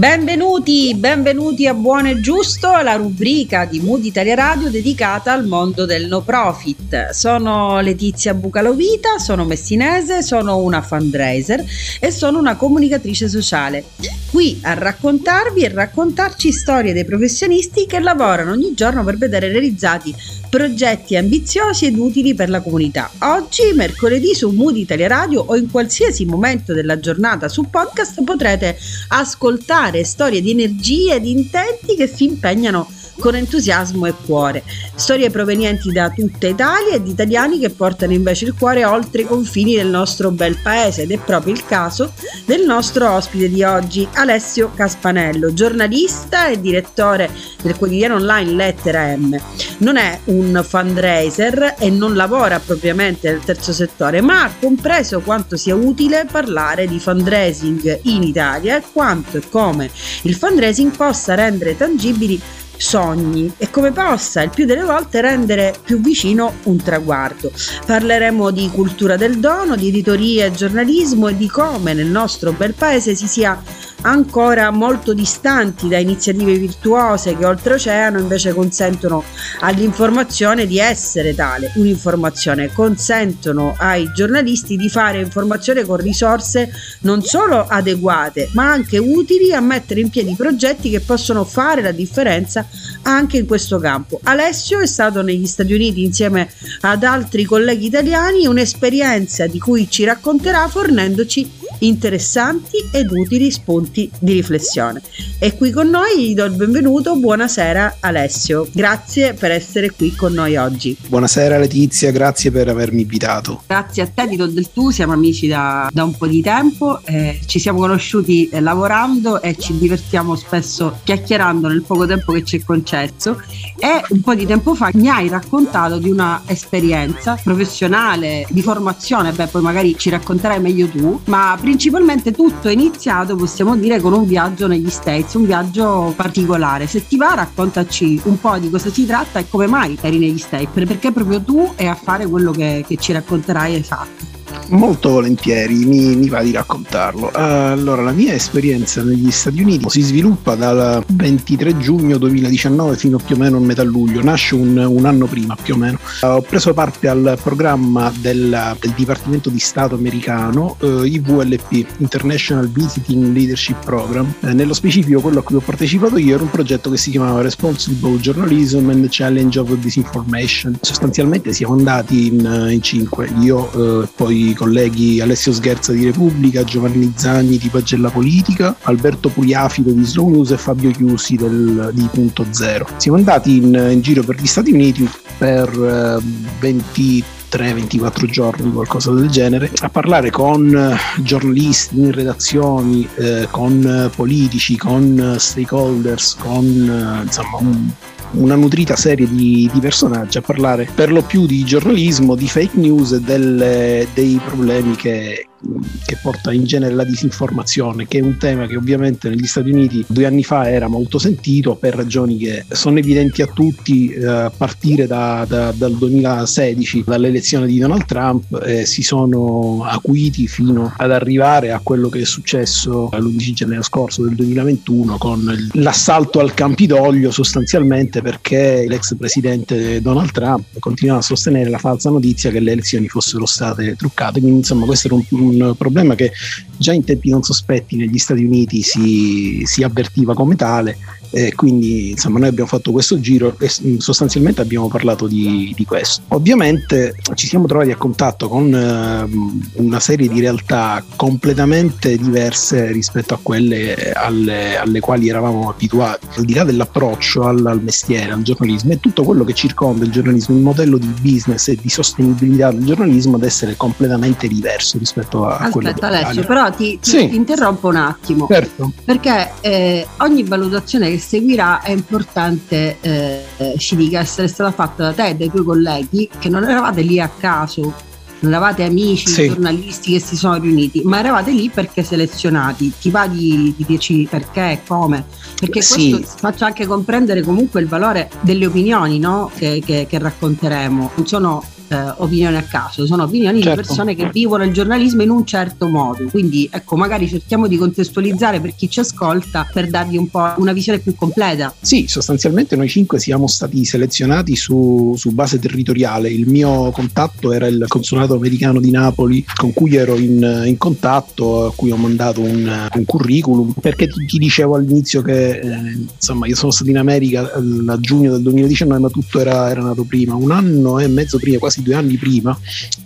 Benvenuti, benvenuti a Buono e Giusto, la rubrica di Mood Italia Radio dedicata al mondo del no profit. Sono Letizia Bucalovita, sono messinese, sono una fundraiser e sono una comunicatrice sociale. Qui a raccontarvi e raccontarci storie dei professionisti che lavorano ogni giorno per vedere realizzati progetti ambiziosi ed utili per la comunità. Oggi, mercoledì, su Mood Italia Radio o in qualsiasi momento della giornata su podcast potrete ascoltare storie di energie e di intenti che si impegnano con entusiasmo e cuore. Storie provenienti da tutta Italia e di italiani che portano invece il cuore oltre i confini del nostro bel paese ed è proprio il caso del nostro ospite di oggi, Alessio Caspanello, giornalista e direttore del quotidiano online Lettera M. Non è un fundraiser e non lavora propriamente nel terzo settore, ma ha compreso quanto sia utile parlare di fundraising in Italia e quanto e come il fundraising possa rendere tangibili sogni e come possa il più delle volte rendere più vicino un traguardo. Parleremo di cultura del dono, di editoria e giornalismo e di come nel nostro bel paese si sia ancora molto distanti da iniziative virtuose che oltreoceano invece consentono all'informazione di essere tale, un'informazione, consentono ai giornalisti di fare informazione con risorse non solo adeguate ma anche utili a mettere in piedi progetti che possono fare la differenza anche in questo campo. Alessio è stato negli Stati Uniti insieme ad altri colleghi italiani, un'esperienza di cui ci racconterà fornendoci interessanti ed utili spunti di riflessione. E qui con noi gli do il benvenuto, buonasera Alessio, grazie per essere qui con noi oggi. Buonasera Letizia, grazie per avermi invitato. Grazie a te, ti do del tu, siamo amici da, da un po' di tempo, eh, ci siamo conosciuti eh, lavorando e ci divertiamo spesso chiacchierando nel poco tempo che ci è concesso e un po' di tempo fa mi hai raccontato di una esperienza professionale, di formazione, beh poi magari ci racconterai meglio tu, ma prima principalmente tutto è iniziato, possiamo dire, con un viaggio negli States, un viaggio particolare. Se ti va, raccontaci un po' di cosa si tratta e come mai eri negli States, perché proprio tu e a fare quello che, che ci racconterai hai fatto. Molto volentieri, mi, mi, va di raccontarlo. Allora, la mia esperienza negli Stati Uniti si sviluppa dal 23 giugno 2019 fino più o meno a metà luglio, nasce un, un anno prima più o meno. Ho preso parte al programma del, del Dipartimento di Stato americano, eh, IVLP, International Visiting Leadership Program. Eh, nello specifico quello a cui ho partecipato io era un progetto che si chiamava Responsible Journalism and Challenge of Disinformation. Sostanzialmente siamo andati in, in cinque, io eh, poi i colleghi Alessio Scherza di Repubblica, Giovanni Zagni di Pagella Politica, Alberto Pugliafido di Slow News e Fabio Chiusi del, di Punto Zero. Siamo andati in, in giro per gli Stati Uniti per eh, 20 3-24 giorni, qualcosa del genere, a parlare con eh, giornalisti in redazioni, eh, con politici, con stakeholders, con eh, insomma un una nutrita serie di, di, personaggi a parlare per lo più di giornalismo, di fake news e dei problemi che, che porta in genere la disinformazione, che è un tema che ovviamente negli Stati Uniti due anni fa era molto sentito per ragioni che sono evidenti a tutti eh, a partire da, da, dal 2016, dall'elezione di Donald Trump, eh, si sono acuiti fino ad arrivare a quello che è successo l'11 gennaio scorso del 2021 con l'assalto al Campidoglio sostanzialmente perché l'ex presidente Donald Trump continuava a sostenere la falsa notizia che le elezioni fossero state truccate. Quindi insomma questo era un un problema che già in tempi non sospetti negli Stati Uniti si, si avvertiva come tale e quindi insomma noi abbiamo fatto questo giro e sostanzialmente abbiamo parlato di, di questo. Ovviamente ci siamo trovati a contatto con eh, una serie di realtà completamente diverse rispetto a quelle alle, alle, quali eravamo abituati, al di là dell'approccio al, al, mestiere, al giornalismo e tutto quello che circonda il giornalismo, il modello di business e di sostenibilità del giornalismo ad essere completamente diverso rispetto a Aspetta, quello Aspetta Alessio, però ti, ti sì. interrompo un attimo. Certo. Perché eh, ogni valutazione che seguirà è importante eh, ci dica essere stata fatta da te e dai tuoi colleghi che non eravate lì a caso non eravate amici, sì. giornalisti che si sono riuniti, ma eravate lì perché selezionati. Ti va di, di dirci perché e come? Perché sì. questo faccia anche comprendere comunque il valore delle opinioni no? che, che, che, racconteremo. Non sono eh, opinioni a caso, sono opinioni certo. di persone che vivono il giornalismo in un certo modo. Quindi ecco, magari cerchiamo di contestualizzare per chi ci ascolta per dargli un po' una visione più completa. Sì, sostanzialmente noi cinque siamo stati selezionati su, su base territoriale. Il mio contatto era il consolato americano di Napoli con cui ero in, in contatto, a cui ho mandato un, un curriculum, perché ti, ti, dicevo all'inizio che eh, insomma io sono stato in America a giugno del 2019, ma tutto era, era nato prima, un anno e mezzo prima, quasi due anni prima,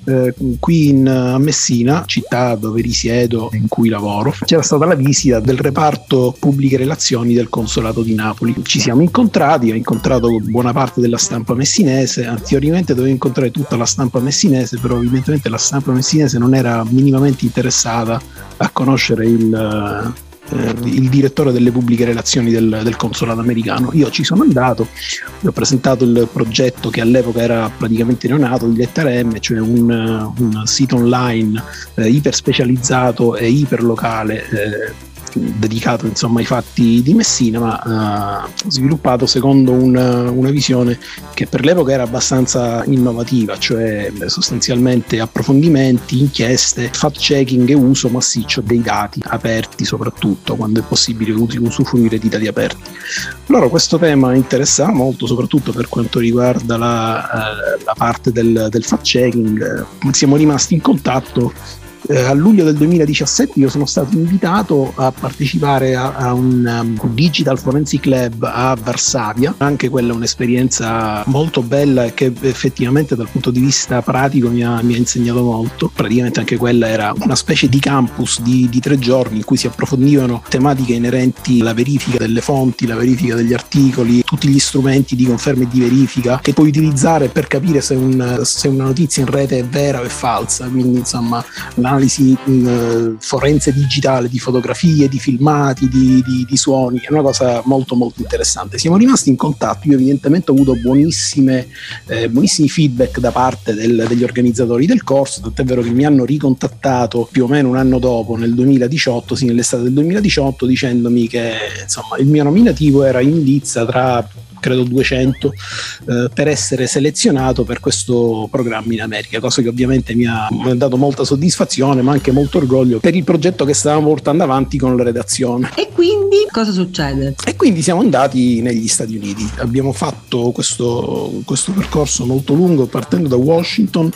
eh, qui in, a Messina, città dove risiedo e in cui lavoro, c'era stata la visita del reparto pubbliche relazioni del consolato di Napoli. Ci siamo incontrati, ho incontrato buona parte della stampa messinese, teoricamente dovevo incontrare tutta la stampa messinese, però evidentemente la stampa messinese non era minimamente interessata a conoscere il, eh, il direttore delle pubbliche relazioni del, del, consolato americano. Io ci sono andato, ho presentato il progetto che all'epoca era praticamente neonato, il Lettera M, cioè un, un sito online eh, iper specializzato e iperlocale. Eh, dedicato insomma, ai fatti di Messina, ma uh, sviluppato secondo un, una visione che per l'epoca era abbastanza innovativa, cioè sostanzialmente approfondimenti, inchieste, fact checking e uso massiccio dei dati aperti soprattutto quando è possibile usufruire di dati aperti. Allora questo tema interessava molto soprattutto per quanto riguarda la, uh, la parte del, del fact checking, siamo rimasti in contatto eh, a luglio del 2017 io sono stato invitato a partecipare a, a un um, Digital Forensic Lab a Varsavia, anche quella è un'esperienza molto bella e che effettivamente dal punto di vista pratico mi ha, mi ha insegnato molto. Praticamente anche quella era una specie di campus di, di tre giorni in cui si approfondivano tematiche inerenti alla verifica delle fonti, la verifica degli articoli, tutti gli strumenti di conferma e di verifica che puoi utilizzare per capire se, un, se una notizia in rete è vera o è falsa. Quindi insomma la un'analisi mh, eh, forense digitale di fotografie, di filmati, di, di, di, suoni, è una cosa molto molto interessante. Siamo rimasti in contatto, io evidentemente ho avuto buonissime, eh, buonissimi feedback da parte del, degli organizzatori del corso, tant'è vero che mi hanno ricontattato più o meno un anno dopo, nel 2018, sì, nell'estate del 2018, dicendomi che insomma, il mio nominativo era in lizza tra credo 200, eh, per essere selezionato per questo programma in America, cosa che ovviamente mi ha, dato molta soddisfazione, ma anche molto orgoglio per il progetto che stavamo portando avanti con la redazione. E quindi cosa succede? E quindi siamo andati negli Stati Uniti, abbiamo fatto questo, questo percorso molto lungo partendo da Washington,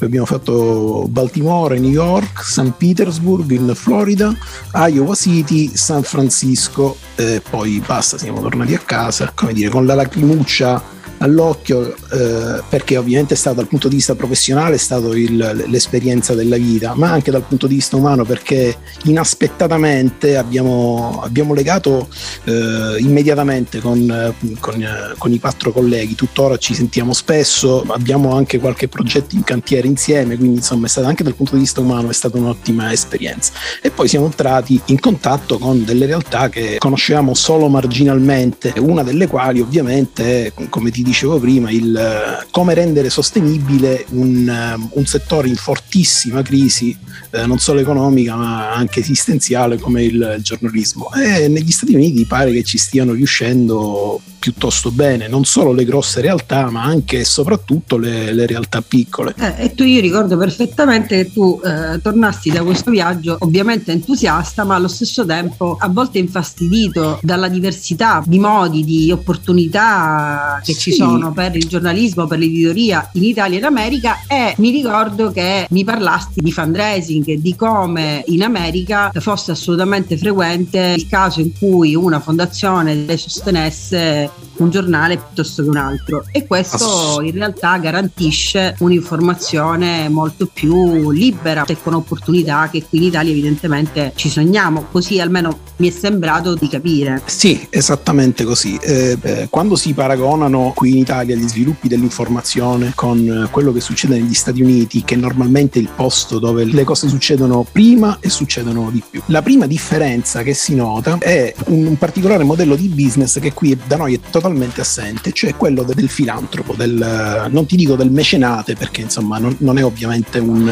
abbiamo fatto Baltimore, New York, St. Petersburg in Florida, Iowa City, San Francisco e poi basta, siamo tornati a casa, come dire, con la lacrimuccia all'occhio eh, perché ovviamente è stato dal punto di vista professionale è stato il, l'esperienza della vita ma anche dal punto di vista umano perché inaspettatamente abbiamo, abbiamo legato eh, immediatamente con, con, con, i quattro colleghi. Tuttora ci sentiamo spesso abbiamo anche qualche progetto in cantiere insieme quindi insomma è stata anche dal punto di vista umano è stata un'ottima esperienza. E poi siamo entrati in contatto con delle realtà che conoscevamo solo marginalmente una delle quali ovviamente come ti dicevo prima, il, eh, come rendere sostenibile un, eh, un settore in fortissima crisi, eh, non solo economica ma anche esistenziale come il, il giornalismo. E negli Stati Uniti pare che ci stiano riuscendo piuttosto bene, non solo le grosse realtà, ma anche e soprattutto le, le realtà piccole. Eh, e tu io ricordo perfettamente che tu eh, tornasti da questo viaggio ovviamente entusiasta, ma allo stesso tempo a volte infastidito dalla diversità di modi, di opportunità che sì. ci sono per il giornalismo, per l'editoria in Italia e in America e mi ricordo che mi parlasti di fundraising e di come in America fosse assolutamente frequente il caso in cui una fondazione sostenesse un giornale piuttosto che un altro e questo in realtà garantisce un'informazione molto più libera e con opportunità che qui in Italia evidentemente ci sogniamo, così almeno mi è sembrato di capire. Sì, esattamente così. Eh, eh, quando si paragonano qui in Italia gli sviluppi dell'informazione con quello che succede negli Stati Uniti, che è normalmente il posto dove le cose succedono prima e succedono di più. La prima differenza che si nota è un particolare modello di business che qui da noi è totalmente assente, cioè quello del filantropo, del, non ti dico del mecenate perché insomma non, non è ovviamente un,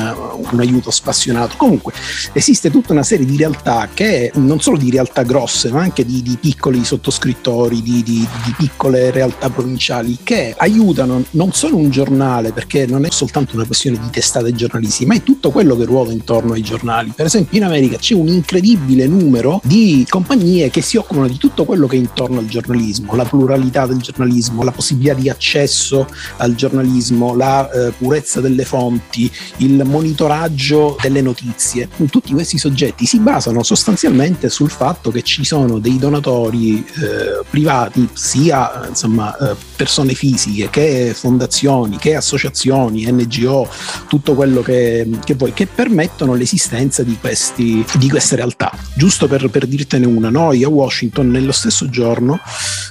un, aiuto spassionato, comunque esiste tutta una serie di realtà che non solo di realtà grosse ma anche di, di piccoli sottoscrittori, di, di, di, piccole realtà provinciali che aiutano non solo un giornale perché non è soltanto una questione di testate giornalistiche ma è tutto quello che ruota intorno ai giornali. Per esempio in America c'è un incredibile numero di compagnie che si occupano di tutto quello che è intorno al giornalismo, la pluralità del giornalismo, la possibilità di accesso al giornalismo, la eh, purezza delle fonti, il monitoraggio delle notizie. Tutti questi soggetti si basano sostanzialmente sul fatto che ci sono dei donatori eh, privati, sia insomma, eh, persone fisiche che fondazioni, che associazioni, NGO, tutto quello che, che vuoi, che permettono l'esistenza di, questi, di queste realtà. Giusto per, per dirtene una, noi a Washington nello stesso giorno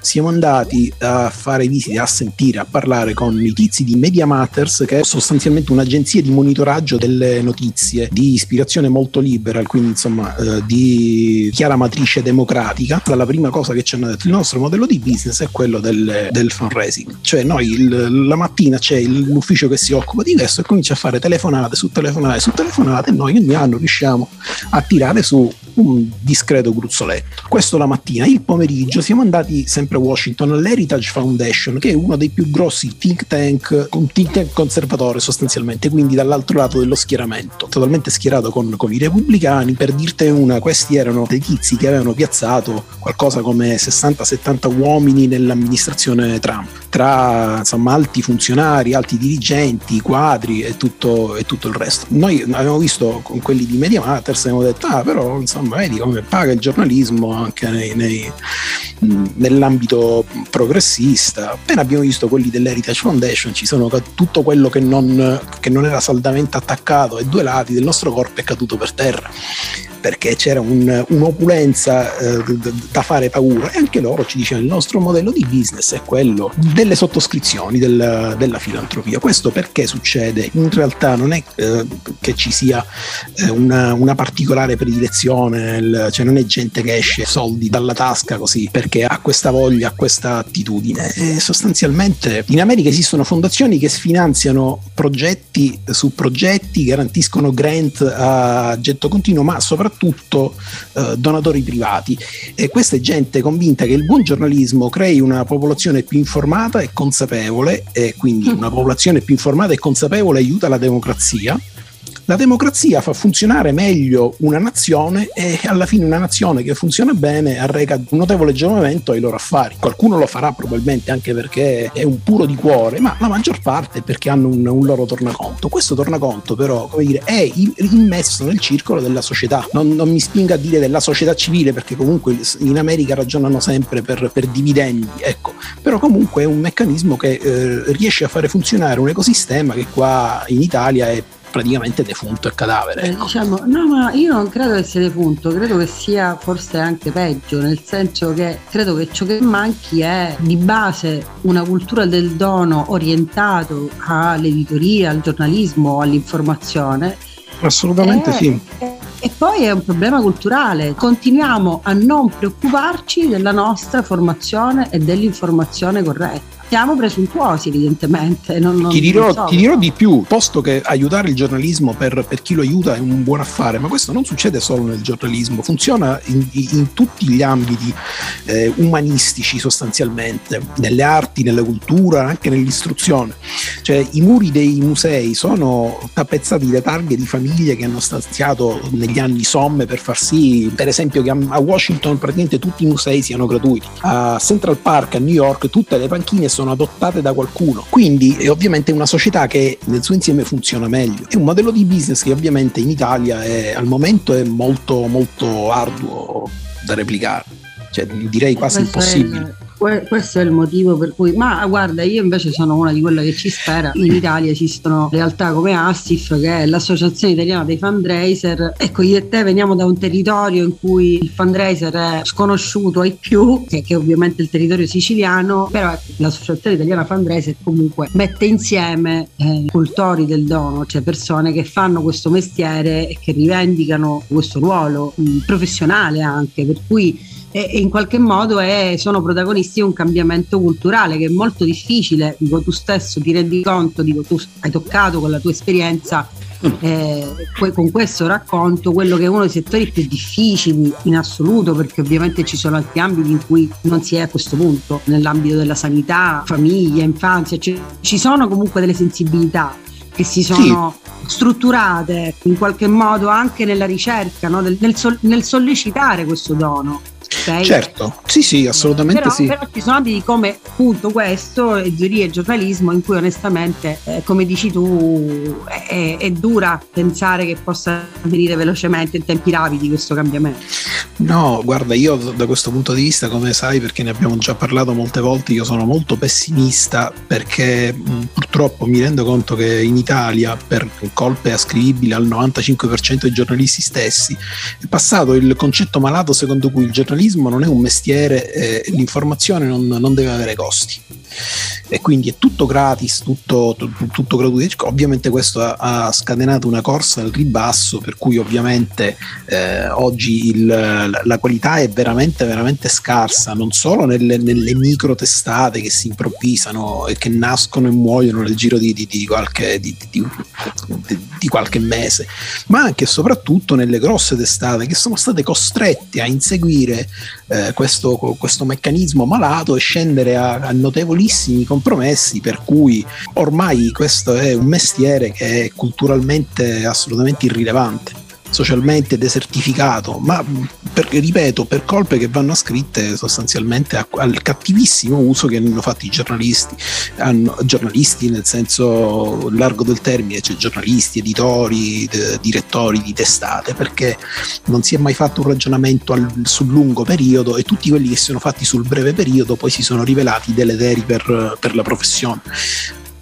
siamo andati a fare visite, a sentire, a parlare con i tizi di Media Matters, che è sostanzialmente un'agenzia di monitoraggio delle notizie di ispirazione molto libera, quindi insomma eh, di chiara matrice democratica. La prima cosa che ci hanno detto, il nostro modello di business è quello del, del fundraising, cioè noi il, la mattina c'è l'ufficio che si occupa di questo e comincia a fare telefonate su telefonate su telefonate e noi ogni anno riusciamo a tirare su un discreto gruzzoletto. Questo la mattina, il pomeriggio siamo andati sempre a Washington all'Heritage Foundation, che è uno dei più grossi think tank, un think tank conservatore sostanzialmente, quindi dall'altro lato dello schieramento, totalmente schierato con, con i repubblicani. Per dirte una, questi erano dei tizi che avevano piazzato qualcosa come 60-70 uomini nell'amministrazione Trump, tra insomma alti funzionari, alti dirigenti, quadri e tutto, e tutto il resto. Noi abbiamo visto con quelli di Media Matters abbiamo detto, ah però insomma vedi come paga il giornalismo anche nei, nei, nell'ambito progressista. Appena abbiamo visto quelli dell'Heritage Foundation, ci sono tutto quello che non, che non era saldamente attaccato ai due lati del nostro corpo è caduto per terra perché c'era un, un'opulenza eh, da fare paura e anche loro ci dicevano il nostro modello di business è quello delle sottoscrizioni del, della filantropia. Questo perché succede? In realtà non è eh, che ci sia eh, una, una, particolare predilezione, il, cioè non è gente che esce soldi dalla tasca così perché ha questa voglia, ha questa attitudine. E sostanzialmente in America esistono fondazioni che sfinanziano progetti su progetti, garantiscono grant a getto continuo, ma soprattutto soprattutto eh, donatori privati. E questa è gente convinta che il buon giornalismo crei una popolazione più informata e consapevole, e quindi una popolazione più informata e consapevole aiuta la democrazia la democrazia fa funzionare meglio una nazione e alla fine una nazione che funziona bene arreca un notevole giovamento ai loro affari. Qualcuno lo farà probabilmente anche perché è un puro di cuore, ma la maggior parte perché hanno un, un loro tornaconto. Questo tornaconto però, come dire, è immesso nel circolo della società. Non, non, mi spinga a dire della società civile perché comunque in America ragionano sempre per, per dividendi, ecco. Però comunque è un meccanismo che eh, riesce a fare funzionare un ecosistema che qua in Italia è praticamente defunto e cadavere. Eh, diciamo, no, ma io non credo che sia defunto, credo che sia forse anche peggio, nel senso che credo che ciò che manchi è di base una cultura del dono orientato all'editoria, al giornalismo, all'informazione. Assolutamente e, sì. E poi è un problema culturale. Continuiamo a non preoccuparci della nostra formazione e dell'informazione corretta siamo presuntuosi evidentemente. Non, non ti, dirò, so. ti, dirò, di più, posto che aiutare il giornalismo per, per, chi lo aiuta è un buon affare, ma questo non succede solo nel giornalismo, funziona in, in tutti gli ambiti eh, umanistici sostanzialmente, nelle arti, nella cultura, anche nell'istruzione. Cioè i muri dei musei sono tappezzati da targhe di famiglie che hanno stanziato negli anni somme per far sì, per esempio, che a Washington praticamente tutti i musei siano gratuiti. A Central Park a New York tutte le panchine sono sono adottate da qualcuno. Quindi è ovviamente una società che nel suo insieme funziona meglio. È un modello di business che ovviamente in Italia è, al momento è molto molto arduo da replicare. Cioè, direi quasi impossibile questo è il motivo per cui, ma guarda, io invece sono una di quelle che ci spera. In Italia esistono realtà come Assif, che è l'associazione italiana dei fundraiser. Ecco, io e te veniamo da un territorio in cui il fundraiser è sconosciuto ai più, che, che è ovviamente il territorio siciliano, però ecco, l'associazione italiana fundraiser comunque mette insieme eh, cultori del dono, cioè persone che fanno questo mestiere e che rivendicano questo ruolo mh, professionale anche, per cui e, e in qualche modo è, sono protagonisti di un cambiamento culturale che è molto difficile, dico tu stesso ti rendi conto, dico tu hai toccato con la tua esperienza mm. eh, con questo racconto quello che è uno dei settori più difficili in assoluto perché ovviamente ci sono altri ambiti in cui non si è a questo punto nell'ambito della sanità, famiglia, infanzia cioè, ci sono comunque delle sensibilità che si sono sì. strutturate in qualche modo anche nella ricerca, no? nel, nel, nel sollecitare questo dono. Okay? Certo, sì, sì, assolutamente però, sì. Però ci sono ambiti come appunto questo, giuria e giornalismo, in cui onestamente, eh, come dici tu, è, è, dura pensare che possa avvenire velocemente in tempi rapidi questo cambiamento. No, guarda, io da questo punto di vista, come sai, perché ne abbiamo già parlato molte volte, io sono molto pessimista perché mh, purtroppo mi rendo conto che in Italia, per colpe ascrivibili al 95% dei giornalisti stessi, è passato il concetto malato secondo cui il giornalismo giornalismo non è un mestiere, eh, l'informazione non, non, deve avere costi e quindi è tutto gratis, tutto, tutto, tutto gratuito. Ovviamente questo ha, ha, scatenato una corsa al ribasso per cui ovviamente eh, oggi il, la qualità è veramente, veramente scarsa, non solo nelle, nelle, micro testate che si improvvisano e che nascono e muoiono nel giro di, di, di, qualche, di, qualche mese, ma anche e soprattutto nelle grosse testate che sono state costrette a inseguire eh, questo, questo, meccanismo malato e scendere a, a, notevolissimi compromessi per cui ormai questo è un mestiere che è culturalmente assolutamente irrilevante socialmente desertificato, ma per, ripeto, per colpe che vanno ascritte sostanzialmente a, al cattivissimo uso che hanno fatto i giornalisti, hanno, giornalisti nel senso largo del termine, cioè giornalisti, editori, de, direttori di testate, perché non si è mai fatto un ragionamento al, sul lungo periodo e tutti quelli che si sono fatti sul breve periodo poi si sono rivelati deleteri per, per la professione.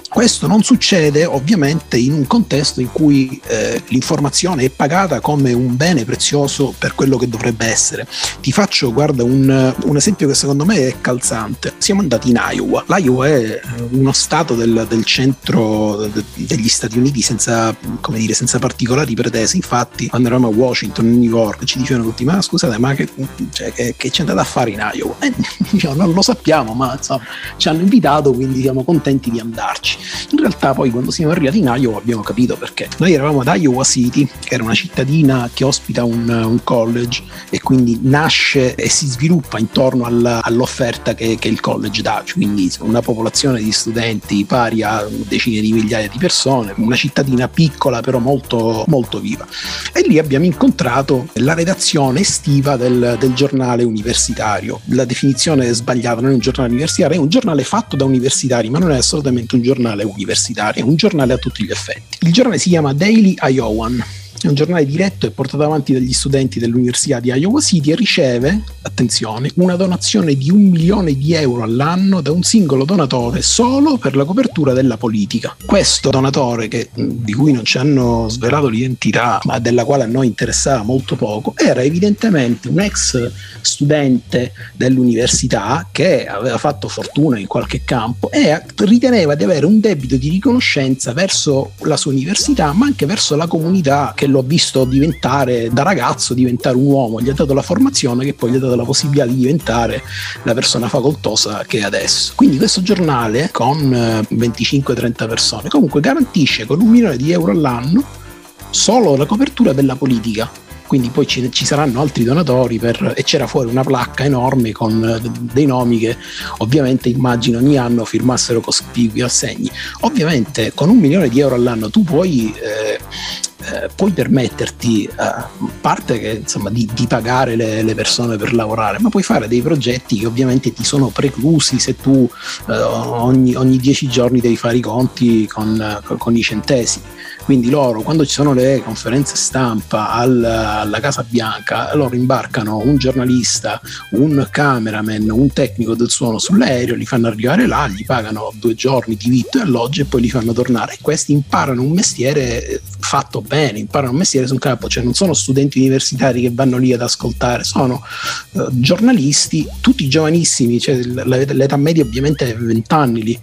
Questo non succede ovviamente in un contesto in cui eh, l'informazione è pagata come un bene prezioso per quello che dovrebbe essere. Ti faccio, guarda, un, un esempio che secondo me è calzante. Siamo andati in Iowa. L'Iowa è uno stato del, del centro de, degli Stati Uniti senza, dire, senza, particolari pretese. Infatti, quando eravamo a Washington, New York, ci dicevano tutti: Ma scusate, ma che, cioè, che, che c'è andato a fare in Iowa? Eh, non lo sappiamo, ma insomma, ci hanno invitato, quindi siamo contenti di andarci. In realtà poi quando siamo arrivati in Iowa abbiamo capito perché. Noi eravamo ad Iowa City, che era una cittadina che ospita un, un college e quindi nasce e si sviluppa intorno alla, all'offerta che, che, il college dà, quindi una popolazione di studenti pari a decine di migliaia di persone, una cittadina piccola però molto, molto viva. E lì abbiamo incontrato la redazione estiva del, del giornale universitario. La definizione è sbagliata, non è un giornale universitario, è un giornale fatto da universitari, ma non è assolutamente un giornale giornale universitario, un giornale a tutti gli effetti. Il giornale si chiama Daily Iowan è un giornale diretto e portato avanti dagli studenti dell'Università di Iowa City e riceve, attenzione, una donazione di un milione di euro all'anno da un singolo donatore solo per la copertura della politica. Questo donatore, che, di cui non ci hanno svelato l'identità, ma della quale a noi interessava molto poco, era evidentemente un ex studente dell'università che aveva fatto fortuna in qualche campo e riteneva di avere un debito di riconoscenza verso la sua università, ma anche verso la comunità che l'ho visto diventare da ragazzo, diventare un uomo, gli ha dato la formazione che poi gli ha dato la possibilità di diventare la persona facoltosa che è adesso. Quindi questo giornale con 25-30 eh, persone comunque garantisce con un milione di euro all'anno solo la copertura della politica quindi poi ci, ci saranno altri donatori per, e c'era fuori una placca enorme con eh, dei nomi che ovviamente immagino ogni anno firmassero cospicui assegni. Ovviamente con un milione di euro all'anno tu puoi eh, eh, puoi permetterti, eh, a parte che, insomma, di, di pagare le, le, persone per lavorare, ma puoi fare dei progetti che ovviamente ti sono preclusi se tu eh, ogni, ogni, dieci giorni devi fare i conti con, con i centesimi. Quindi loro, quando ci sono le conferenze stampa al, alla Casa Bianca, loro imbarcano un giornalista, un cameraman, un tecnico del suono sull'aereo, li fanno arrivare là, gli pagano due giorni di vitto e alloggio e poi li fanno tornare. E questi imparano un mestiere fatto bene, imparano un mestiere sul campo, cioè non sono studenti universitari che vanno lì ad ascoltare, sono uh, giornalisti, tutti giovanissimi, cioè l'età media ovviamente è 20 anni lì,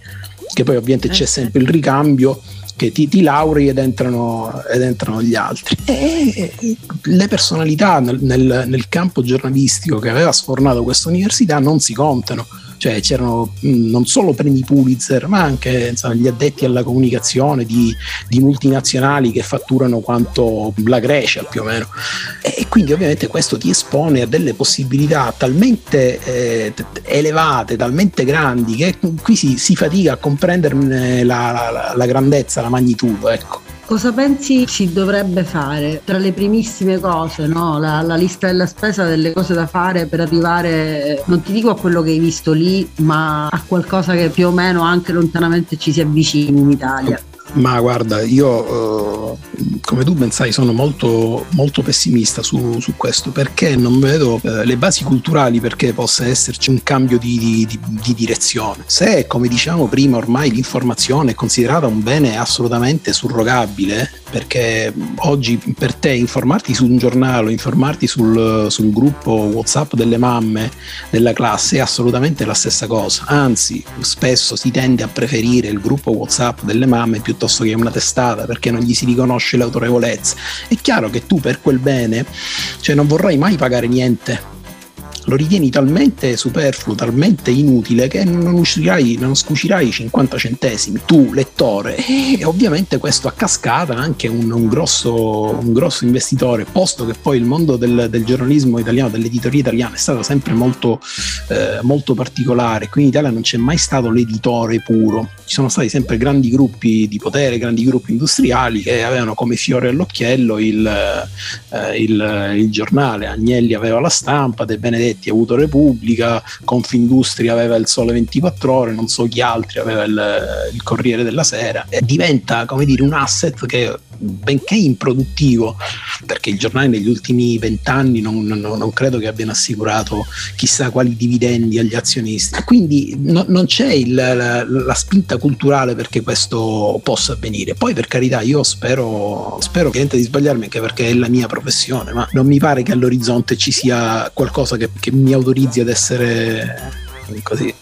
che poi ovviamente c'è eh, sempre il ricambio che ti, ti laurei ed entrano, ed entrano, gli altri. E le personalità nel, nel, nel campo giornalistico che aveva sfornato questa università non si contano cioè c'erano mh, non solo premi Pulitzer, ma anche insomma, gli addetti alla comunicazione di, di, multinazionali che fatturano quanto la Grecia più o meno. E quindi ovviamente questo ti espone a delle possibilità talmente eh, elevate, talmente grandi, che qui si, si fatica a comprenderne la, la, la grandezza, la magnitudo. Ecco. Cosa pensi si dovrebbe fare tra le primissime cose, no? la, la, lista della spesa delle cose da fare per arrivare, non ti dico a quello che hai visto lì, ma a qualcosa che più o meno anche lontanamente ci si avvicini in Italia? Ma guarda, io eh, come tu ben sai sono molto, molto pessimista su, su, questo perché non vedo eh, le basi culturali perché possa esserci un cambio di, di, di, direzione. Se, come diciamo prima, ormai l'informazione è considerata un bene assolutamente surrogabile, perché oggi per te informarti su un giornale, informarti sul, sul gruppo WhatsApp delle mamme della classe è assolutamente la stessa cosa. Anzi, spesso si tende a preferire il gruppo WhatsApp delle mamme piuttosto che una testata perché non gli si riconosce l'autorevolezza. È chiaro che tu per quel bene cioè non vorrai mai pagare niente lo ritieni talmente superfluo, talmente inutile che non, uscirai, non scucirai 50 centesimi tu lettore. E ovviamente questo a cascata anche un, un, grosso, un grosso, investitore posto che poi il mondo del, del, giornalismo italiano, dell'editoria italiana è stato sempre molto, eh, molto particolare. Qui in Italia non c'è mai stato l'editore puro. Ci sono stati sempre grandi gruppi di potere, grandi gruppi industriali che avevano come fiore all'occhiello il, eh, il, il giornale. Agnelli aveva la stampa, De Benedetti Giolitti ha avuto Repubblica, Confindustria aveva il Sole 24 Ore, non so chi altri aveva il, il Corriere della Sera. E diventa, come dire, un asset che benché improduttivo, perché il giornale negli ultimi vent'anni non, non, non, credo che abbiano assicurato chissà quali dividendi agli azionisti. Quindi no, non c'è il, la, la, spinta culturale perché questo possa avvenire. Poi per carità io spero, spero di sbagliarmi anche perché è la mia professione, ma non mi pare che all'orizzonte ci sia qualcosa che, che mi autorizzi ad essere così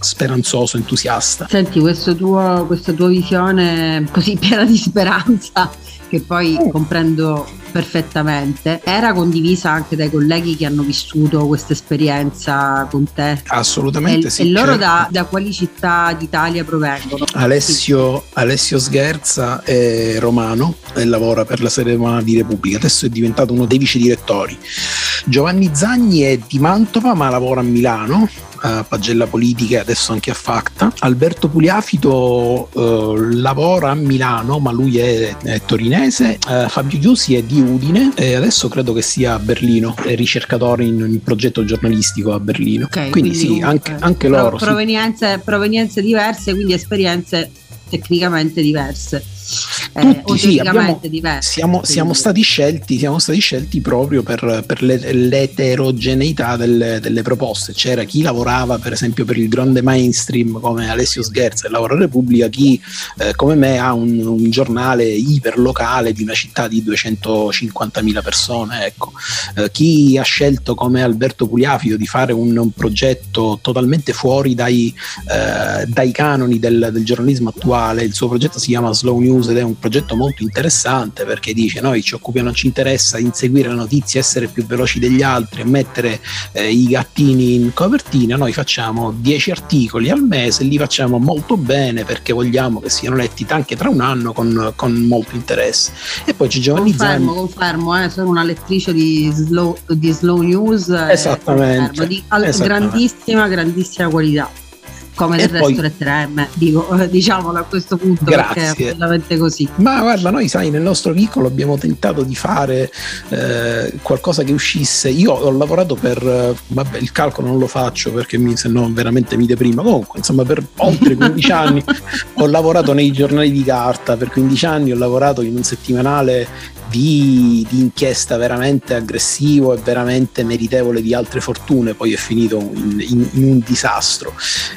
speranzoso, entusiasta. Senti, tuo, questa tua visione così piena di speranza, che poi mm. comprendo perfettamente, era condivisa anche dai colleghi che hanno vissuto questa esperienza con te? Assolutamente e, sì. E loro certo. da, da, quali città d'Italia provengono? Alessio, Alessio Sgherza è romano e lavora per la sede romana di Repubblica, adesso è diventato uno dei vice direttori. Giovanni Zagni è di Mantova ma lavora a Milano a pagella politica e adesso anche a Facta. Alberto Pugliafito eh, lavora a Milano, ma lui è, è torinese. Eh, Fabio Chiusi è di Udine e adesso credo che sia a Berlino, è ricercatore in un progetto giornalistico a Berlino. Okay, quindi, quindi, sì, anche, anche loro. Provenienze, sì. provenienze diverse, quindi esperienze tecnicamente diverse. Eh, Tutti, sì, abbiamo, siamo, siamo, stati scelti, siamo stati scelti proprio per, per le, l'eterogeneità delle, delle, proposte. C'era chi lavorava per esempio per il grande mainstream come Alessio Scherza e lavora a Repubblica, chi eh, come me ha un, un, giornale iperlocale di una città di 250.000 persone. Ecco. Eh, chi ha scelto come Alberto Pugliafio di fare un, un progetto totalmente fuori dai, eh, dai canoni del, del giornalismo attuale, il suo progetto si chiama Slow News News ed è un progetto molto interessante perché dice noi ci occupiamo, ci interessa inseguire la notizia, essere più veloci degli altri e mettere eh, i gattini in copertina, noi facciamo 10 articoli al mese, li facciamo molto bene perché vogliamo che siano letti anche tra un anno con, con molto interesse. E poi c'è Giovanni confermo, Zanni. Confermo, eh, sono una lettrice di slow, di slow news. Eh, Esattamente. Eh, di esattamente. grandissima, grandissima qualità come del resto lettere M, dico, diciamolo a questo punto Grazie. perché è assolutamente così. Ma guarda, noi sai, nel nostro piccolo abbiamo tentato di fare eh, qualcosa che uscisse. Io ho lavorato per, vabbè, il calcolo non lo faccio perché mi, se no veramente mi deprima. Comunque, insomma, per oltre 15 anni ho lavorato nei giornali di carta, per 15 anni ho lavorato in un settimanale di, di, inchiesta veramente aggressivo e veramente meritevole di altre fortune, poi è finito in, in, in un disastro.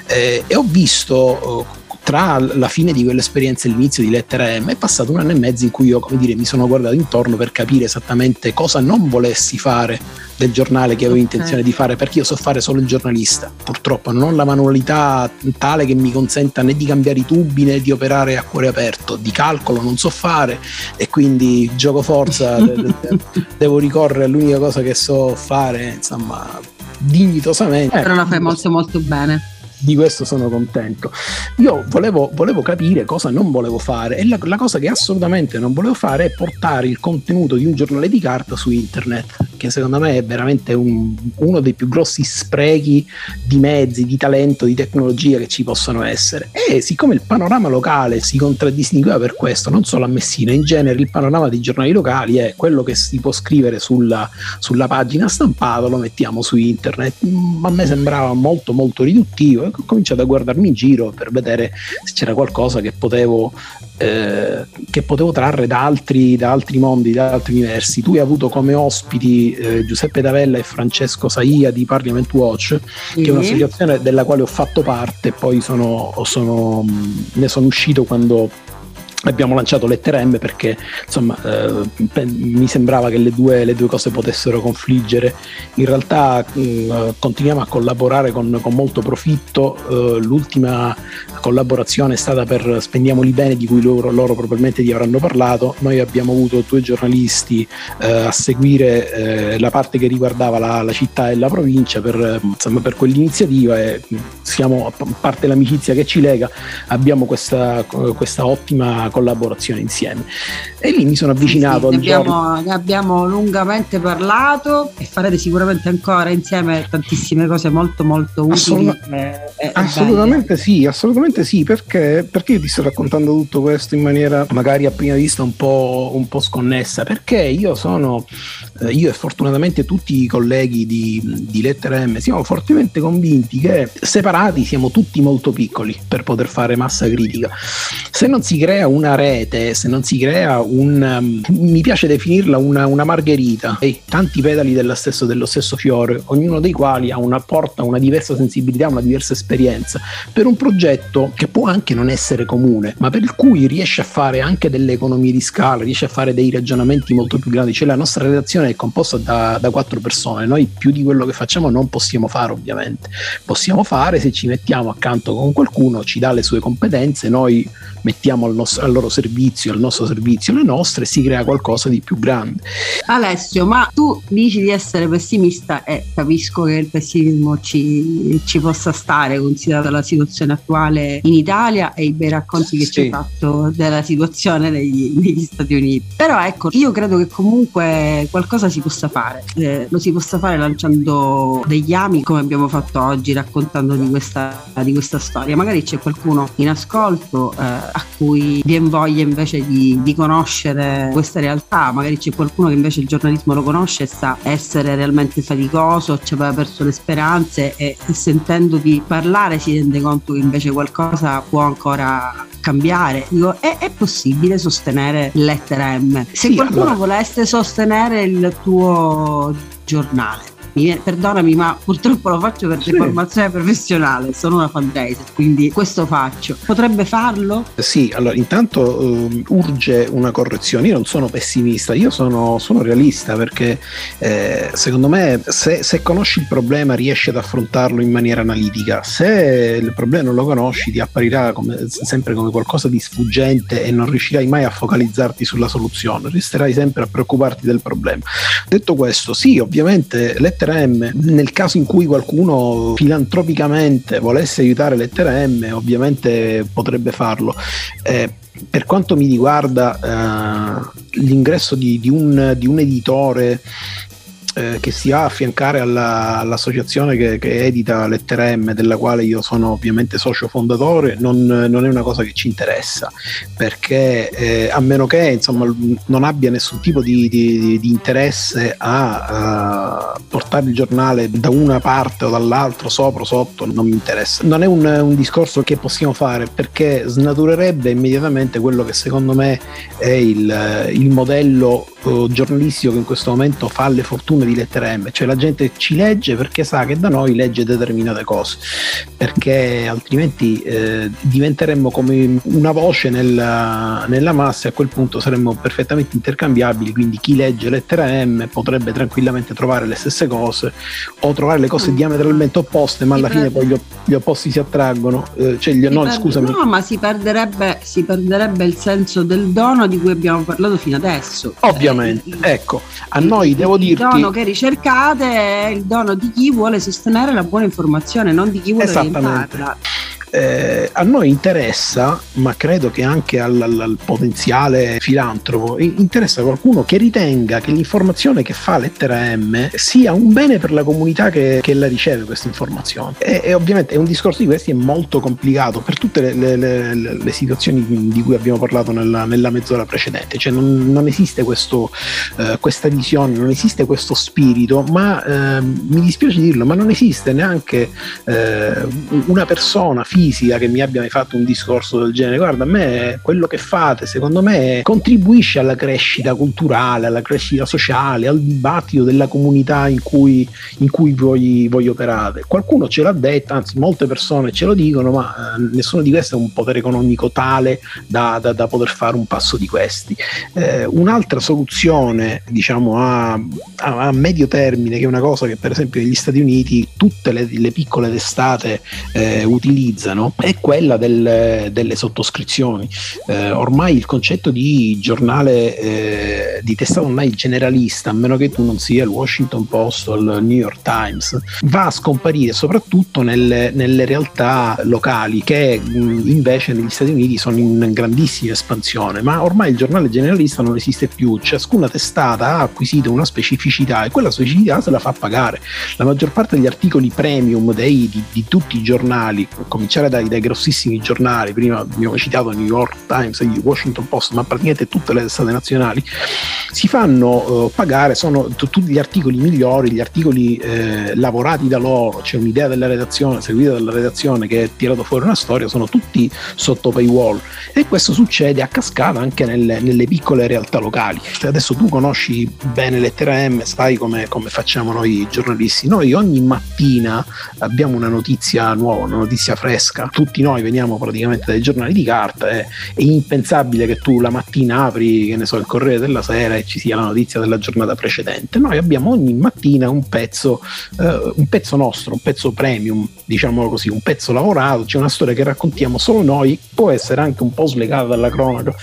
Eh, e ho visto tra la fine di quell'esperienza e l'inizio di Lettera M è passato un anno e mezzo in cui io, come dire, mi sono guardato intorno per capire esattamente cosa non volessi fare del giornale che avevo okay. intenzione di fare, perché io so fare solo il giornalista. Purtroppo non ho la manualità tale che mi consenta né di cambiare i tubi né di operare a cuore aperto. Di calcolo non so fare e quindi gioco forza, devo ricorrere all'unica cosa che so fare, insomma, dignitosamente. Però la fai molto molto bene di questo sono contento. Io volevo, volevo capire cosa non volevo fare e la, la, cosa che assolutamente non volevo fare è portare il contenuto di un giornale di carta su internet, che secondo me è veramente un, uno dei più grossi sprechi di mezzi, di talento, di tecnologia che ci possono essere. E siccome il panorama locale si contraddistingueva per questo, non solo a Messina, in genere il panorama dei giornali locali è quello che si può scrivere sulla, sulla pagina stampata, lo mettiamo su internet. A me sembrava molto molto riduttivo ho cominciato a guardarmi in giro per vedere se c'era qualcosa che potevo, eh, che potevo trarre da altri, da altri, mondi, da altri universi. Tu hai avuto come ospiti eh, Giuseppe Davella e Francesco Saia di Parliament Watch, che è un'associazione della quale ho fatto parte poi sono, sono, ne sono uscito quando abbiamo lanciato Lettera M perché insomma eh, mi sembrava che le due, le due, cose potessero confliggere. In realtà eh, continuiamo a collaborare con, con molto profitto. Eh, l'ultima collaborazione è stata per Spendiamoli Bene di cui loro, loro, probabilmente ti avranno parlato. Noi abbiamo avuto due giornalisti eh, a seguire eh, la parte che riguardava la, la, città e la provincia per, insomma, per quell'iniziativa e siamo a parte l'amicizia che ci lega abbiamo questa, questa ottima collaborazione insieme. E lì mi sono avvicinato. Sì, sì, ne, abbiamo, ne, abbiamo, lungamente parlato e farete sicuramente ancora insieme tantissime cose molto molto utili. Assolut- e, e assolutamente sì, assolutamente sì, perché, perché io ti sto raccontando tutto questo in maniera magari a prima vista un po', un po sconnessa? Perché io sono, eh, io e fortunatamente tutti i colleghi di, di Lettera M siamo fortemente convinti che separati siamo tutti molto piccoli per poter fare massa critica. Se non si crea un una rete, se non si crea un... Um, mi piace definirla una, una margherita, e tanti pedali stesso, dello stesso fiore, ognuno dei quali ha una, porta una diversa sensibilità, una diversa esperienza, per un progetto che può anche non essere comune, ma per cui riesce a fare anche delle economie di scala, riesce a fare dei ragionamenti molto più grandi. Cioè la nostra redazione è composta da, da quattro persone, noi più di quello che facciamo non possiamo fare ovviamente, possiamo fare se ci mettiamo accanto con qualcuno, ci dà le sue competenze, noi mettiamo al, nostro, al loro servizio, al nostro servizio le nostre, si crea qualcosa di più grande. Alessio, ma tu dici di essere pessimista e capisco che il pessimismo ci, ci possa stare considerata la situazione attuale in Italia e i bei racconti che sì. ci hai fatto della situazione negli, negli, Stati Uniti. Però ecco, io credo che comunque qualcosa si possa fare, eh, lo si possa fare lanciando degli ami come abbiamo fatto oggi raccontando di questa, di questa storia. Magari c'è qualcuno in ascolto eh, a cui viene voglia invece di, di, conoscere questa realtà, magari c'è qualcuno che invece il giornalismo lo conosce e sa essere realmente faticoso, ci aveva perso le speranze e, e sentendo di parlare si rende conto che invece qualcosa può ancora cambiare. Dico, è, è possibile sostenere lettera M? Se sì, qualcuno allora... volesse sostenere il tuo giornale, mi, perdonami, ma purtroppo lo faccio per sì. formazione professionale, sono una fundraiser, quindi questo faccio. Potrebbe farlo? Sì, allora intanto uh, urge una correzione. Io non sono pessimista, io sono, sono realista perché eh, secondo me se, se, conosci il problema riesci ad affrontarlo in maniera analitica. Se il problema non lo conosci ti apparirà come, sempre come qualcosa di sfuggente e non riuscirai mai a focalizzarti sulla soluzione, resterai sempre a preoccuparti del problema. Detto questo, sì, ovviamente lettera lettera M. Nel caso in cui qualcuno filantropicamente volesse aiutare lettera M, ovviamente potrebbe farlo. Eh, per quanto mi riguarda, eh, l'ingresso di, di, un, di, un, editore eh, che si va a affiancare alla, all'associazione che, che, edita Lettera M, della quale io sono ovviamente socio fondatore, non, non è una cosa che ci interessa, perché eh, a meno che insomma, non abbia nessun tipo di, di, di interesse a, a, portare il giornale da una parte o dall'altra, sopra o sotto, non mi interessa. Non è un, un discorso che possiamo fare perché snaturerebbe immediatamente quello che secondo me è il, il modello eh, giornalistico che in questo momento fa le fortune consumo di lettere M, cioè la gente ci legge perché sa che da noi legge determinate cose, perché altrimenti eh, diventeremmo come una voce nella, nella massa e a quel punto saremmo perfettamente intercambiabili, quindi chi legge lettera M potrebbe tranquillamente trovare le stesse cose o trovare le cose mm. diametralmente opposte, ma alla fine poi gli, gli opposti si attraggono. Eh, cioè gli, no, perde, scusami. no, ma si perderebbe, si perderebbe il senso del dono di cui abbiamo parlato fino adesso. Ovviamente, eh, ecco, a noi il, devo dirti... Dono che ricercate è il dono di chi vuole sostenere la buona informazione, non di chi vuole orientarla eh, a noi interessa, ma credo che anche al, al, al, potenziale filantropo, interessa qualcuno che ritenga che l'informazione che fa lettera M sia un bene per la comunità che, che la riceve questa informazione. E, e, ovviamente un discorso di questi è molto complicato per tutte le, le, le, le situazioni di cui abbiamo parlato nella, nella mezz'ora precedente, cioè non, non esiste questo, eh, questa visione, non esiste questo spirito, ma eh, mi dispiace dirlo, ma non esiste neanche eh, una persona fisica fisica che mi abbia mai fatto un discorso del genere. Guarda, a me quello che fate, secondo me, contribuisce alla crescita culturale, alla crescita sociale, al dibattito della comunità in cui, in cui voi, voi operate. Qualcuno ce l'ha detto, anzi, molte persone ce lo dicono, ma eh, nessuno di questi ha un potere economico tale da, da, da poter fare un passo di questi. Eh, un'altra soluzione, diciamo, a, a, a, medio termine, che è una cosa che per esempio negli Stati Uniti tutte le, le piccole testate eh, utilizzano, utilizzano è quella del, delle sottoscrizioni. Eh, ormai il concetto di giornale eh, di testata online generalista, a meno che tu non sia il Washington Post o il New York Times, va a scomparire soprattutto nelle, nelle realtà locali che mh, invece negli Stati Uniti sono in grandissima espansione, ma ormai il giornale generalista non esiste più, ciascuna testata ha acquisito una specificità e quella specificità se la fa pagare. La maggior parte degli articoli premium dei, di, di tutti i giornali, cominciando cominciare dai, dai, grossissimi giornali, prima abbiamo citato New York Times il Washington Post, ma praticamente tutte le testate nazionali, si fanno uh, pagare, sono tutti gli articoli migliori, gli articoli eh, lavorati da loro, c'è un'idea della redazione, seguita dalla redazione che ha tirato fuori una storia, sono tutti sotto paywall. E questo succede a cascata anche nelle, nelle piccole realtà locali. Cioè adesso tu conosci bene Lettera M, sai come, come facciamo noi giornalisti, noi ogni mattina abbiamo una notizia nuova, una notizia fresca fresca. Tutti noi veniamo praticamente dai giornali di carta e è impensabile che tu la mattina apri, che ne so, il Corriere della Sera e ci sia la notizia della giornata precedente. Noi abbiamo ogni mattina un pezzo, eh, un pezzo nostro, un pezzo premium, diciamo così, un pezzo lavorato, c'è una storia che raccontiamo solo noi, può essere anche un po' slegata dalla cronaca,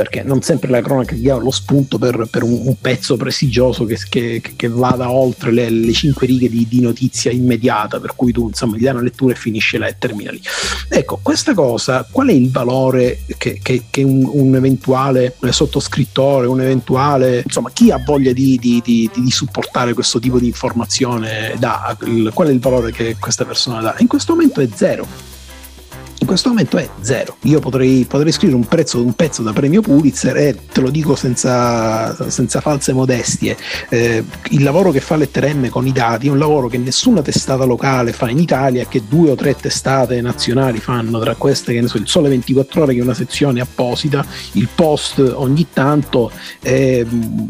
perché non sempre la cronaca ti dà lo spunto per, per un, un, pezzo prestigioso che, che, che, vada oltre le, le cinque righe di, di, notizia immediata, per cui tu insomma gli dai una lettura e finisce là e termina lì. Ecco, questa cosa, qual è il valore che, che, un, un, eventuale sottoscrittore, un eventuale, insomma, chi ha voglia di, di, di, supportare questo tipo di informazione dà? qual è il valore che questa persona dà? In questo momento è zero questo momento è zero. Io potrei, potrei scrivere un, prezzo, un, pezzo da premio Pulitzer e te lo dico senza, senza false modestie. Eh, il lavoro che fa Letter M con i dati è un lavoro che nessuna testata locale fa in Italia, che due o tre testate nazionali fanno, tra queste che ne so, il Sole 24 Ore che è una sezione apposita, il Post ogni tanto, e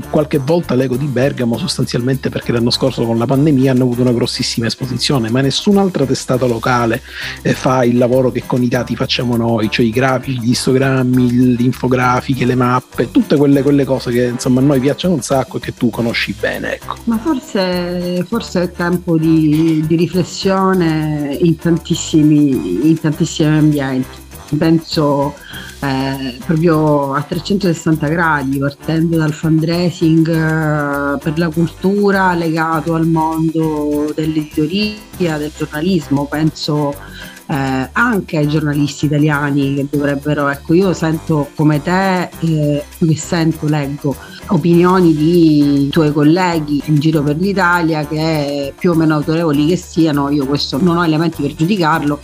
qualche volta l'Ego di Bergamo sostanzialmente perché l'anno scorso con la pandemia hanno avuto una grossissima esposizione, ma nessun'altra testata locale eh, fa il lavoro che con i dati facciamo noi, cioè i grafici, gli istogrammi, le infografiche, le mappe, tutte quelle, quelle cose che insomma a noi piacciono un sacco e che tu conosci bene. Ecco. Ma forse, forse è tempo di, di riflessione in tantissimi, in tantissimi ambienti. Penso eh, proprio a 360 gradi, partendo dal fundraising eh, per la cultura legato al mondo dell'editoria, del giornalismo. Penso eh, anche ai giornalisti italiani che dovrebbero, ecco io sento come te, eh, che sento, leggo opinioni di tuoi colleghi in giro per l'Italia che più o meno autorevoli che siano, io questo non ho elementi per giudicarlo,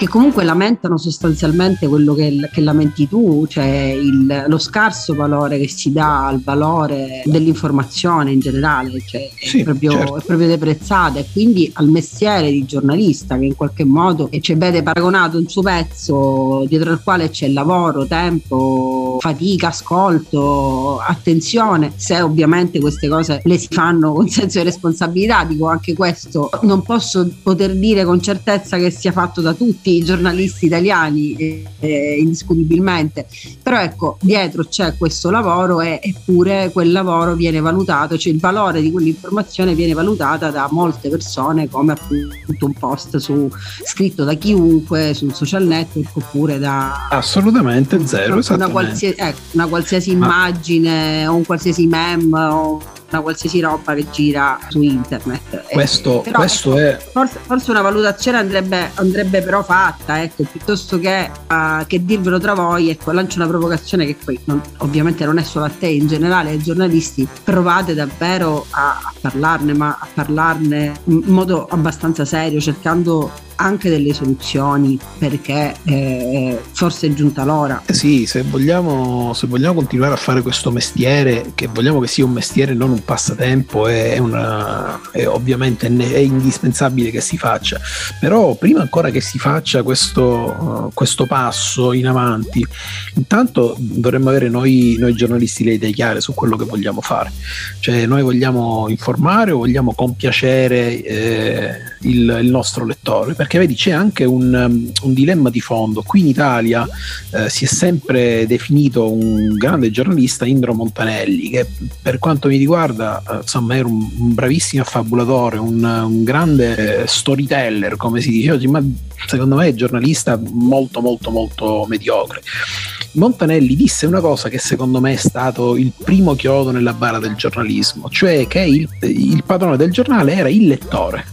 che comunque lamentano sostanzialmente quello che, che lamenti tu, cioè il, lo scarso valore che si dà al valore dell'informazione in generale, cioè sì, è, proprio, certo. è, proprio, deprezzata e quindi al mestiere di giornalista che in qualche modo ci vede paragonato un suo pezzo dietro al quale c'è lavoro, tempo fatica, ascolto, attenzione, se ovviamente queste cose le si fanno con senso di responsabilità, dico anche questo, non posso poter dire con certezza che sia fatto da tutti i giornalisti italiani, eh, eh, indiscutibilmente, però ecco, dietro c'è questo lavoro e, eppure quel lavoro viene valutato, cioè il valore di quell'informazione viene valutata da molte persone come appunto un post su, scritto da chiunque sul social network oppure da... Assolutamente zero, una qualsiasi, ecco, una qualsiasi immagine o un qualsiasi meme o una qualsiasi roba che gira su internet. Questo, però, questo ecco, è... Forse, forse, una valutazione andrebbe, andrebbe però fatta, ecco, piuttosto che, uh, che, dirvelo tra voi, ecco, lancio una provocazione che poi non, ovviamente non è solo a te, in generale ai giornalisti, provate davvero a, a parlarne, ma a parlarne in modo abbastanza serio, cercando anche delle soluzioni perché eh, forse è giunta l'ora. Eh sì, se vogliamo, se vogliamo, continuare a fare questo mestiere, che vogliamo che sia un mestiere non un passatempo, è, una, è ovviamente è indispensabile che si faccia, però prima ancora che si faccia questo, uh, questo passo in avanti, intanto dovremmo avere noi, noi giornalisti le idee chiare su quello che vogliamo fare, cioè noi vogliamo informare o vogliamo compiacere eh, il, il nostro lettore? Perché vedi c'è anche un, um, un dilemma di fondo. Qui in Italia eh, si è sempre definito un grande giornalista Indro Montanelli, che per quanto mi riguarda eh, insomma era un, un, bravissimo affabulatore, un, un grande storyteller, come si dice oggi, ma secondo me è giornalista molto molto molto mediocre. Montanelli disse una cosa che secondo me è stato il primo chiodo nella bara del giornalismo, cioè che il, il padrone del giornale era il lettore.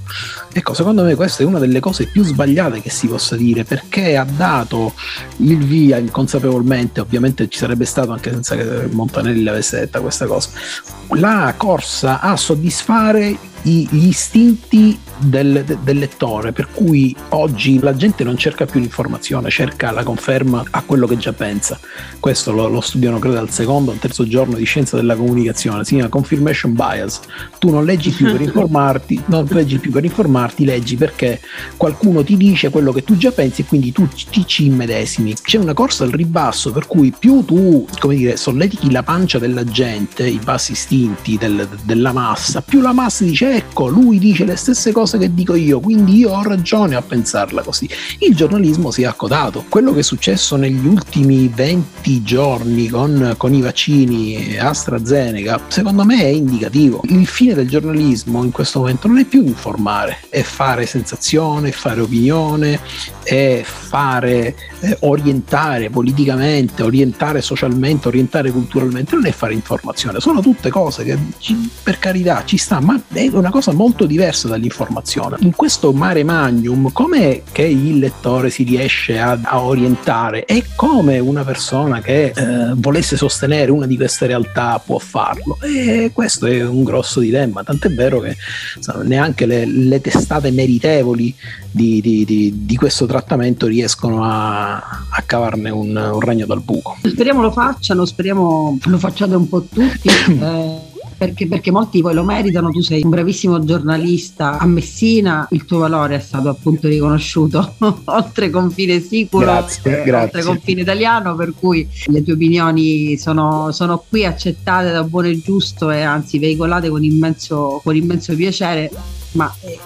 Ecco, secondo me questa è una delle cose più sbagliate che si possa dire, perché ha dato il via inconsapevolmente, ovviamente ci sarebbe stato anche senza che Montanelli avesse detta questa cosa, la corsa a soddisfare gli istinti del, del, lettore, per cui oggi la gente non cerca più l'informazione, cerca la conferma a quello che già pensa. Questo lo, lo studiano credo al secondo o al terzo giorno di scienza della comunicazione, si chiama confirmation bias. Tu non leggi più per informarti, non leggi più per informarti, leggi perché qualcuno ti dice quello che tu già pensi e quindi tu ti ci immedesimi. C'è una corsa al ribasso per cui più tu, come dire, solletichi la pancia della gente, i bassi istinti del, della massa, più la massa dice ecco, lui dice le stesse cose che dico io, quindi io ho ragione a pensarla così. Il giornalismo si è accodato. Quello che è successo negli ultimi 20 giorni con, con i vaccini AstraZeneca, secondo me è indicativo. Il fine del giornalismo in questo momento non è più informare, è fare sensazione, fare opinione, è fare eh, orientare politicamente, orientare socialmente, orientare culturalmente, non è fare informazione, sono tutte cose che ci, per carità ci sta, ma è una cosa molto diversa dall'informazione informazione. In questo mare magnum, com'è che il lettore si riesce a, a orientare e come una persona che eh, volesse sostenere una di queste realtà può farlo? E questo è un grosso dilemma, tant'è vero che insomma, neanche le, le, testate meritevoli di, di, di, di, questo trattamento riescono a, a cavarne un, un, regno dal buco. Speriamo lo facciano, speriamo lo facciate un po' tutti. eh perché, perché molti poi lo meritano, tu sei un bravissimo giornalista a Messina, il tuo valore è stato appunto riconosciuto oltre confine sicuro, grazie, grazie. oltre confine italiano, per cui le tue opinioni sono, sono qui accettate da buono e giusto e anzi veicolate con immenso, con immenso piacere ma eh,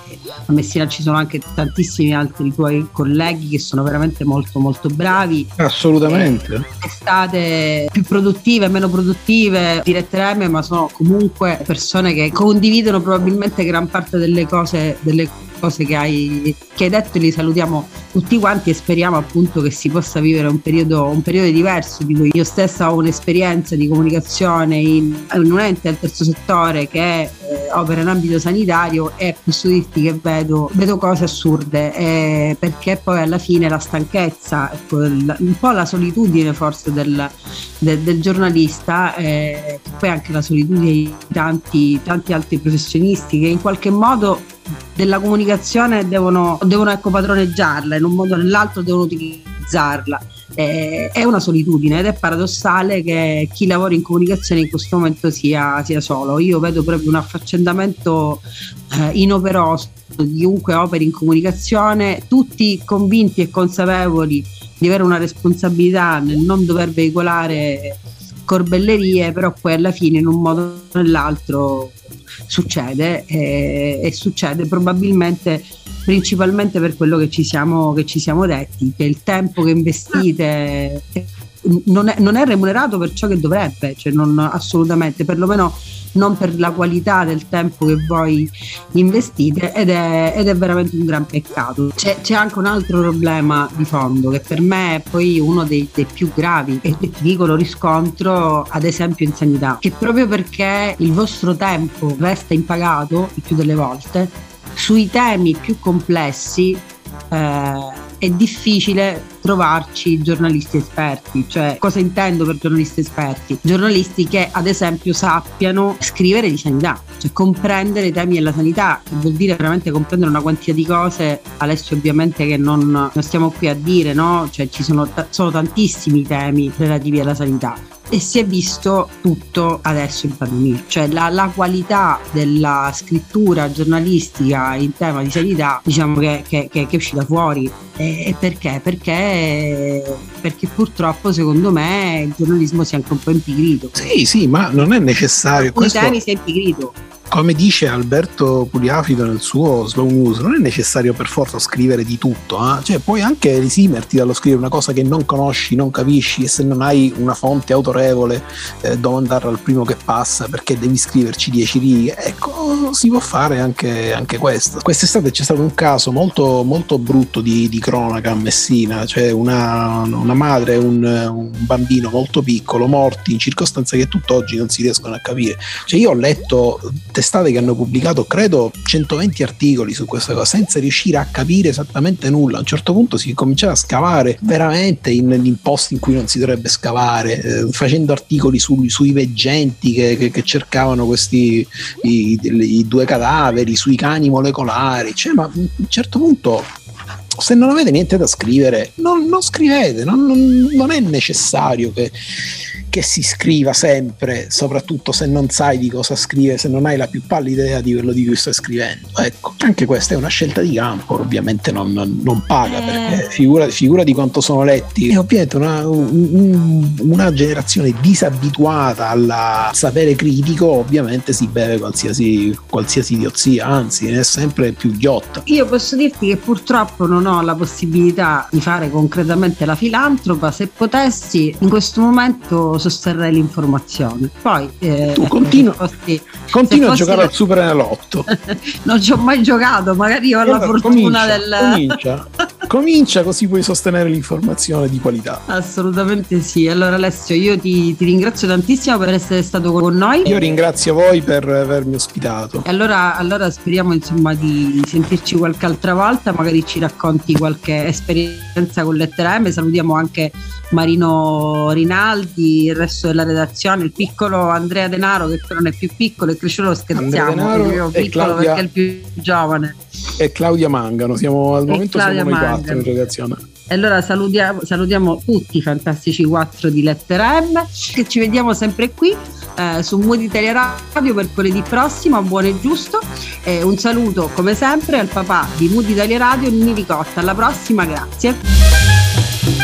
a Messina ci sono anche tantissimi altri tuoi colleghi che sono veramente molto molto bravi. Assolutamente. Eh, estate più produttive, meno produttive, direttereme, ma sono comunque persone che condividono probabilmente gran parte delle cose, delle cose che hai, che hai detto li salutiamo tutti quanti e speriamo appunto che si possa vivere un periodo, un periodo diverso di cui io stessa ho un'esperienza di comunicazione in, in un ente del terzo settore che eh, opera in ambito sanitario e posso dirti che vedo, vedo cose assurde eh, perché poi alla fine la stanchezza, ecco, un po' la solitudine forse del, del, del giornalista eh, poi anche la solitudine di tanti, tanti altri professionisti che in qualche modo della comunicazione devono, devono ecco, padroneggiarla, in un modo o nell'altro devono utilizzarla. Eh, è una solitudine ed è paradossale che chi lavora in comunicazione in questo momento sia, sia solo. Io vedo proprio un affaccendamento eh, inoperoso di chiunque operi in comunicazione, tutti convinti e consapevoli di avere una responsabilità nel non dover veicolare corbellerie, però poi alla fine in un modo o nell'altro succede e, e succede probabilmente principalmente per quello che ci, siamo, che ci siamo detti, che il tempo che investite non è, non è remunerato per ciò che dovrebbe, cioè non, assolutamente, perlomeno non per la qualità del tempo che voi investite ed è, ed è veramente un gran peccato. C'è, c'è, anche un altro problema di fondo che per me è poi uno dei, dei più gravi e ti dico lo riscontro ad esempio in sanità, che proprio perché il vostro tempo resta impagato il più delle volte, sui temi più complessi eh, è difficile trovarci giornalisti esperti. Cioè, cosa intendo per giornalisti esperti? Giornalisti che ad esempio sappiano scrivere di sanità, cioè comprendere i temi della sanità, che vuol dire veramente comprendere una quantità di cose, adesso ovviamente che non, non stiamo qui a dire, no? Cioè ci sono, sono tantissimi temi relativi alla sanità e si è visto tutto adesso in pandemia, cioè la, la, qualità della scrittura giornalistica in tema di sanità diciamo che, che, che è uscita fuori e perché? perché? Perché purtroppo secondo me il giornalismo si è anche un po' impigrito. Sì, sì, ma non è necessario. Questo... temi si è impigrito come dice Alberto Pugliafido nel suo Slow News, non è necessario per forza scrivere di tutto, eh? cioè puoi anche resimerti dallo scrivere una cosa che non conosci, non capisci e se non hai una fonte autorevole eh, dove andare al primo che passa perché devi scriverci dieci righe, ecco, si può fare anche, anche questo. Quest'estate c'è stato un caso molto, molto brutto di, di cronaca a Messina, cioè una, una madre e un, un, bambino molto piccolo morti in circostanze che tutt'oggi non si riescono a capire. Cioè io ho letto testate che hanno pubblicato credo 120 articoli su questa cosa senza riuscire a capire esattamente nulla. A un certo punto si cominciava a scavare veramente in, in posti in cui non si dovrebbe scavare, eh, facendo articoli su, sui veggenti che, che, che cercavano questi i, i, due cadaveri, sui cani molecolari. Cioè, ma a un certo punto se non avete niente da scrivere, non, non scrivete, non, non, non, è necessario che, che si scriva sempre, soprattutto se non sai di cosa scrivere, se non hai la più pallida idea di quello di cui stai scrivendo. Ecco, anche questa è una scelta di campo, ovviamente non, non, paga, eh. perché figura, figura, di quanto sono letti. E ovviamente una, un, una generazione disabituata al sapere critico ovviamente si beve qualsiasi, qualsiasi idiozia, anzi è sempre più ghiotta. Io posso dirti che purtroppo non ho la possibilità di fare concretamente la filantropa, se potessi in questo momento sosterrei l'informazione. Poi eh, tu continua, fossi, continua a giocare al Super Enalotto. non ci ho mai giocato, magari ho la fortuna comincia, del. Comincia. comincia così puoi sostenere l'informazione di qualità. Assolutamente sì. Allora Alessio, io ti, ti ringrazio tantissimo per essere stato con noi. Io ringrazio voi per avermi ospitato. Allora, allora speriamo insomma di sentirci qualche altra volta, magari ci racconti qualche esperienza con Lettera M. Salutiamo anche Marino Rinaldi, il resto della redazione, il piccolo Andrea Denaro che però non è più piccolo, è cresciuto, scherziamo, è piccolo Claudia, perché è il più giovane. E Claudia Mangano, siamo al momento Claudia siamo noi quattro in redazione. E allora salutiamo, salutiamo, tutti i fantastici quattro di Lettera M, che ci vediamo sempre qui eh, su Mood Italia Radio per di prossimo, a buono e giusto. E un saluto come sempre al papà di Mood Italia Radio, Nini Ricotta. Alla prossima, grazie.